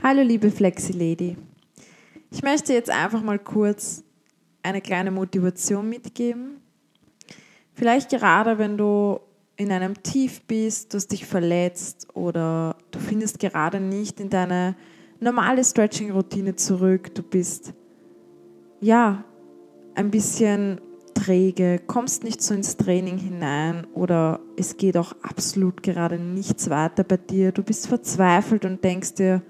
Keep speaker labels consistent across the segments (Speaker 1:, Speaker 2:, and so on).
Speaker 1: Hallo liebe Flexi Lady. Ich möchte jetzt einfach mal kurz eine kleine Motivation mitgeben. Vielleicht gerade, wenn du in einem Tief bist, du hast dich verletzt oder du findest gerade nicht in deine normale Stretching-Routine zurück, du bist ja ein bisschen träge, kommst nicht so ins Training hinein oder es geht auch absolut gerade nichts weiter bei dir, du bist verzweifelt und denkst dir,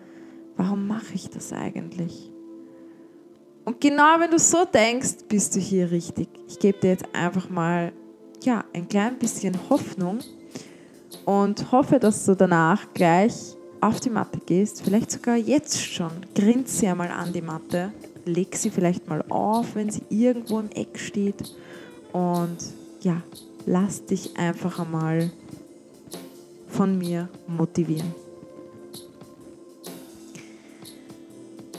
Speaker 1: warum mache ich das eigentlich? Und genau wenn du so denkst, bist du hier richtig. Ich gebe dir jetzt einfach mal ja, ein klein bisschen Hoffnung und hoffe, dass du danach gleich auf die Matte gehst, vielleicht sogar jetzt schon. Grinst sie einmal an die Matte, leg sie vielleicht mal auf, wenn sie irgendwo im Eck steht und ja, lass dich einfach einmal von mir motivieren.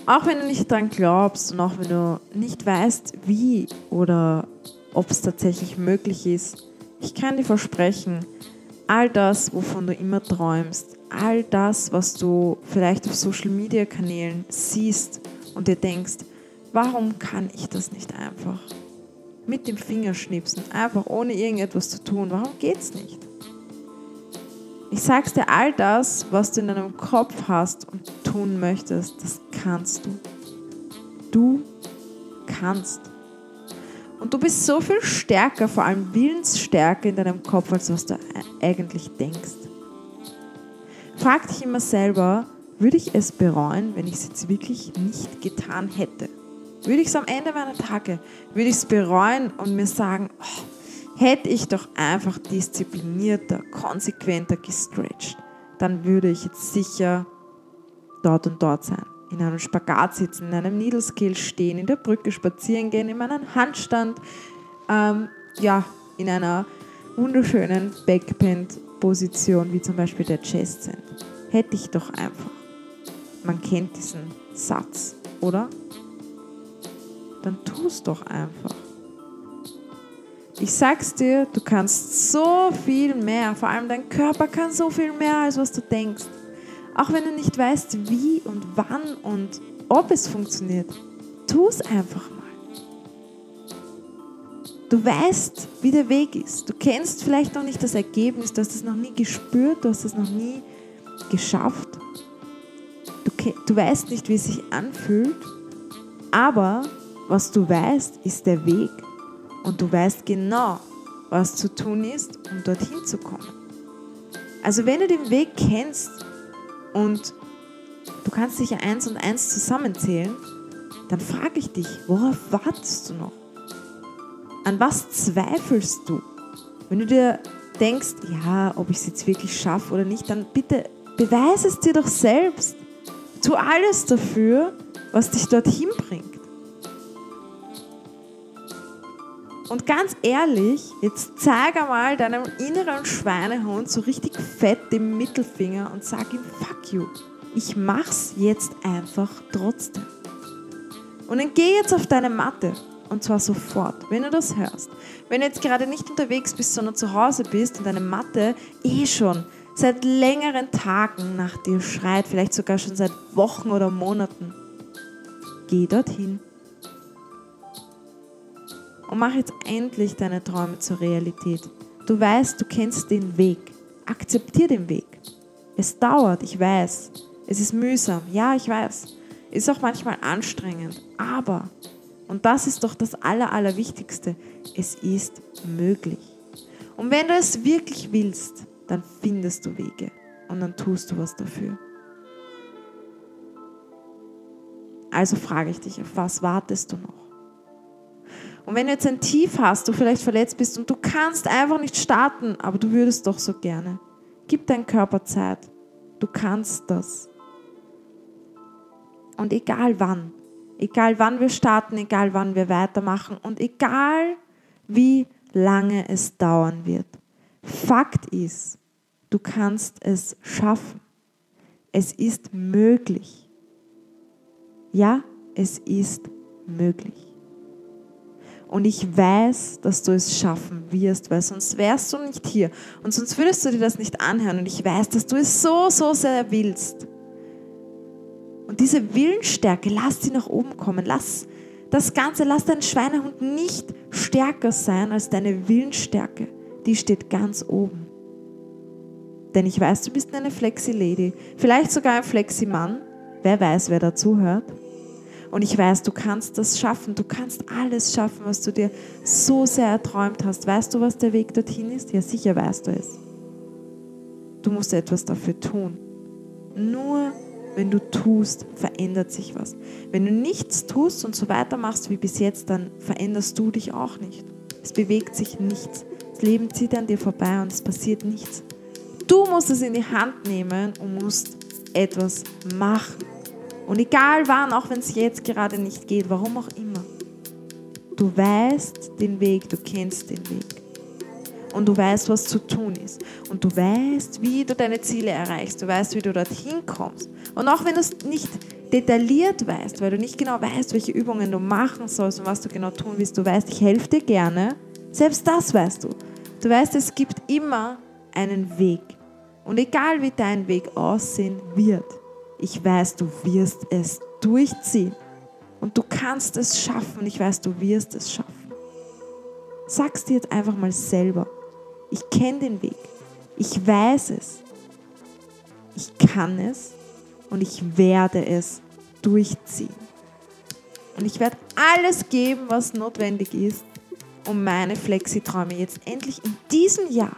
Speaker 1: Auch wenn du nicht dran glaubst und auch wenn du nicht weißt, wie oder ob es tatsächlich möglich ist, ich kann dir versprechen, all das, wovon du immer träumst, all das, was du vielleicht auf Social-Media-Kanälen siehst und dir denkst, warum kann ich das nicht einfach? Mit dem Fingerschnipsen, einfach ohne irgendetwas zu tun, warum geht's nicht? Ich sag's dir, all das, was du in deinem Kopf hast und tun möchtest, das kannst du. Du kannst. Und du bist so viel stärker, vor allem willensstärker in deinem Kopf, als was du eigentlich denkst. Frag dich immer selber, würde ich es bereuen, wenn ich es jetzt wirklich nicht getan hätte? Würde ich es am Ende meiner Tage, würde ich es bereuen und mir sagen, oh, Hätte ich doch einfach disziplinierter, konsequenter gestretcht, dann würde ich jetzt sicher dort und dort sein. In einem Spagat sitzen, in einem Needle Skill stehen, in der Brücke spazieren gehen, in meinem Handstand, ähm, ja, in einer wunderschönen Backbend-Position, wie zum Beispiel der Chest sind. Hätte ich doch einfach. Man kennt diesen Satz, oder? Dann tu es doch einfach. Ich sag's dir, du kannst so viel mehr. Vor allem dein Körper kann so viel mehr, als was du denkst. Auch wenn du nicht weißt, wie und wann und ob es funktioniert, tu es einfach mal. Du weißt, wie der Weg ist. Du kennst vielleicht noch nicht das Ergebnis, du hast es noch nie gespürt, du hast es noch nie geschafft. Du, du weißt nicht, wie es sich anfühlt, aber was du weißt, ist der Weg und du weißt genau, was zu tun ist, um dorthin zu kommen. Also wenn du den Weg kennst und du kannst sicher eins und eins zusammenzählen, dann frage ich dich, worauf wartest du noch? An was zweifelst du? Wenn du dir denkst, ja, ob ich es jetzt wirklich schaffe oder nicht, dann bitte beweise es dir doch selbst. Tu alles dafür, was dich dorthin bringt. Und ganz ehrlich, jetzt zeig einmal deinem inneren Schweinehund so richtig fett den Mittelfinger und sag ihm, fuck you. Ich mach's jetzt einfach trotzdem. Und dann geh jetzt auf deine Matte. Und zwar sofort, wenn du das hörst. Wenn du jetzt gerade nicht unterwegs bist, sondern zu Hause bist und deine Matte eh schon seit längeren Tagen nach dir schreit, vielleicht sogar schon seit Wochen oder Monaten, geh dorthin und mach jetzt endlich deine Träume zur Realität. Du weißt, du kennst den Weg. Akzeptier den Weg. Es dauert, ich weiß. Es ist mühsam, ja, ich weiß. Ist auch manchmal anstrengend, aber, und das ist doch das Aller, Allerwichtigste, es ist möglich. Und wenn du es wirklich willst, dann findest du Wege und dann tust du was dafür. Also frage ich dich, auf was wartest du noch? Und wenn du jetzt ein Tief hast, du vielleicht verletzt bist und du kannst einfach nicht starten, aber du würdest doch so gerne, gib deinem Körper Zeit. Du kannst das. Und egal wann, egal wann wir starten, egal wann wir weitermachen und egal wie lange es dauern wird, Fakt ist, du kannst es schaffen. Es ist möglich. Ja, es ist möglich. Und ich weiß, dass du es schaffen wirst, weil sonst wärst du nicht hier. Und sonst würdest du dir das nicht anhören. Und ich weiß, dass du es so, so sehr willst. Und diese Willensstärke, lass sie nach oben kommen. Lass das Ganze, lass deinen Schweinehund nicht stärker sein als deine Willensstärke. Die steht ganz oben. Denn ich weiß, du bist eine Flexi-Lady, vielleicht sogar ein Flexi-Mann. Wer weiß, wer dazuhört. Und ich weiß, du kannst das schaffen. Du kannst alles schaffen, was du dir so sehr erträumt hast. Weißt du, was der Weg dorthin ist? Ja, sicher weißt du es. Du musst etwas dafür tun. Nur wenn du tust, verändert sich was. Wenn du nichts tust und so weitermachst wie bis jetzt, dann veränderst du dich auch nicht. Es bewegt sich nichts. Das Leben zieht an dir vorbei und es passiert nichts. Du musst es in die Hand nehmen und musst etwas machen. Und egal wann, auch wenn es jetzt gerade nicht geht, warum auch immer. Du weißt den Weg, du kennst den Weg. Und du weißt, was zu tun ist. Und du weißt, wie du deine Ziele erreichst. Du weißt, wie du dorthin kommst. Und auch wenn du es nicht detailliert weißt, weil du nicht genau weißt, welche Übungen du machen sollst und was du genau tun willst, du weißt, ich helfe dir gerne. Selbst das weißt du. Du weißt, es gibt immer einen Weg. Und egal wie dein Weg aussehen wird, ich weiß, du wirst es durchziehen. Und du kannst es schaffen. Ich weiß, du wirst es schaffen. Sag's dir jetzt einfach mal selber. Ich kenne den Weg. Ich weiß es. Ich kann es und ich werde es durchziehen. Und ich werde alles geben, was notwendig ist, um meine Flexi-Träume jetzt endlich in diesem Jahr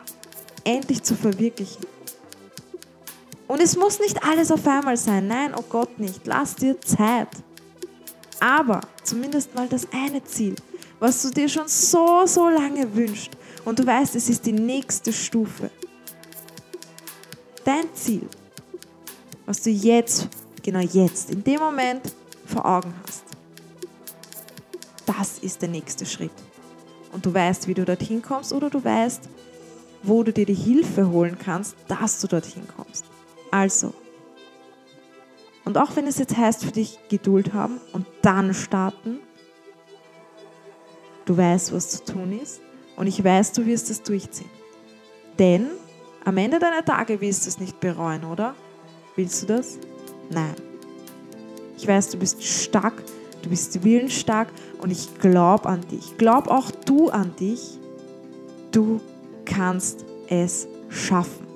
Speaker 1: endlich zu verwirklichen. Und es muss nicht alles auf einmal sein. Nein, oh Gott nicht. Lass dir Zeit. Aber zumindest mal das eine Ziel, was du dir schon so, so lange wünschst. Und du weißt, es ist die nächste Stufe. Dein Ziel, was du jetzt, genau jetzt, in dem Moment vor Augen hast. Das ist der nächste Schritt. Und du weißt, wie du dorthin kommst oder du weißt, wo du dir die Hilfe holen kannst, dass du dorthin kommst. Also, und auch wenn es jetzt heißt für dich Geduld haben und dann starten, du weißt, was zu tun ist und ich weiß, du wirst es durchziehen. Denn am Ende deiner Tage willst du es nicht bereuen, oder? Willst du das? Nein. Ich weiß, du bist stark, du bist willensstark und ich glaube an dich. Glaub auch du an dich. Du kannst es schaffen.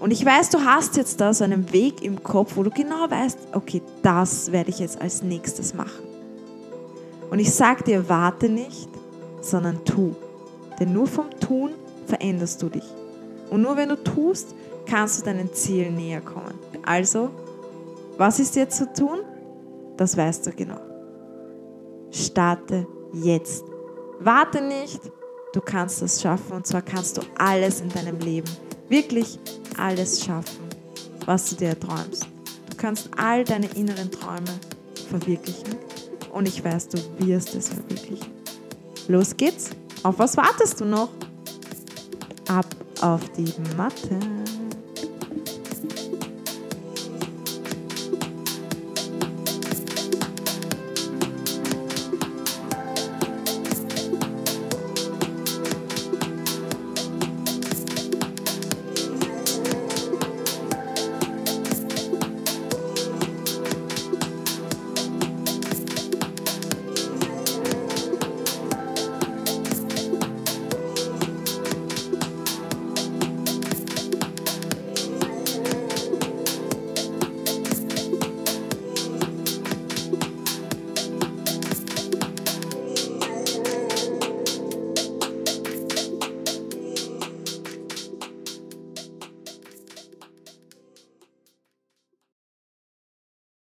Speaker 1: Und ich weiß, du hast jetzt da so einen Weg im Kopf, wo du genau weißt, okay, das werde ich jetzt als nächstes machen. Und ich sage dir, warte nicht, sondern tu. Denn nur vom Tun veränderst du dich. Und nur wenn du tust, kannst du deinen Zielen näher kommen. Also, was ist jetzt zu tun? Das weißt du genau. Starte jetzt. Warte nicht, du kannst das schaffen und zwar kannst du alles in deinem Leben wirklich alles schaffen, was du dir träumst. Du kannst all deine inneren Träume verwirklichen und ich weiß, du wirst es verwirklichen. Los geht's. Auf was wartest du noch? Ab auf die Matte.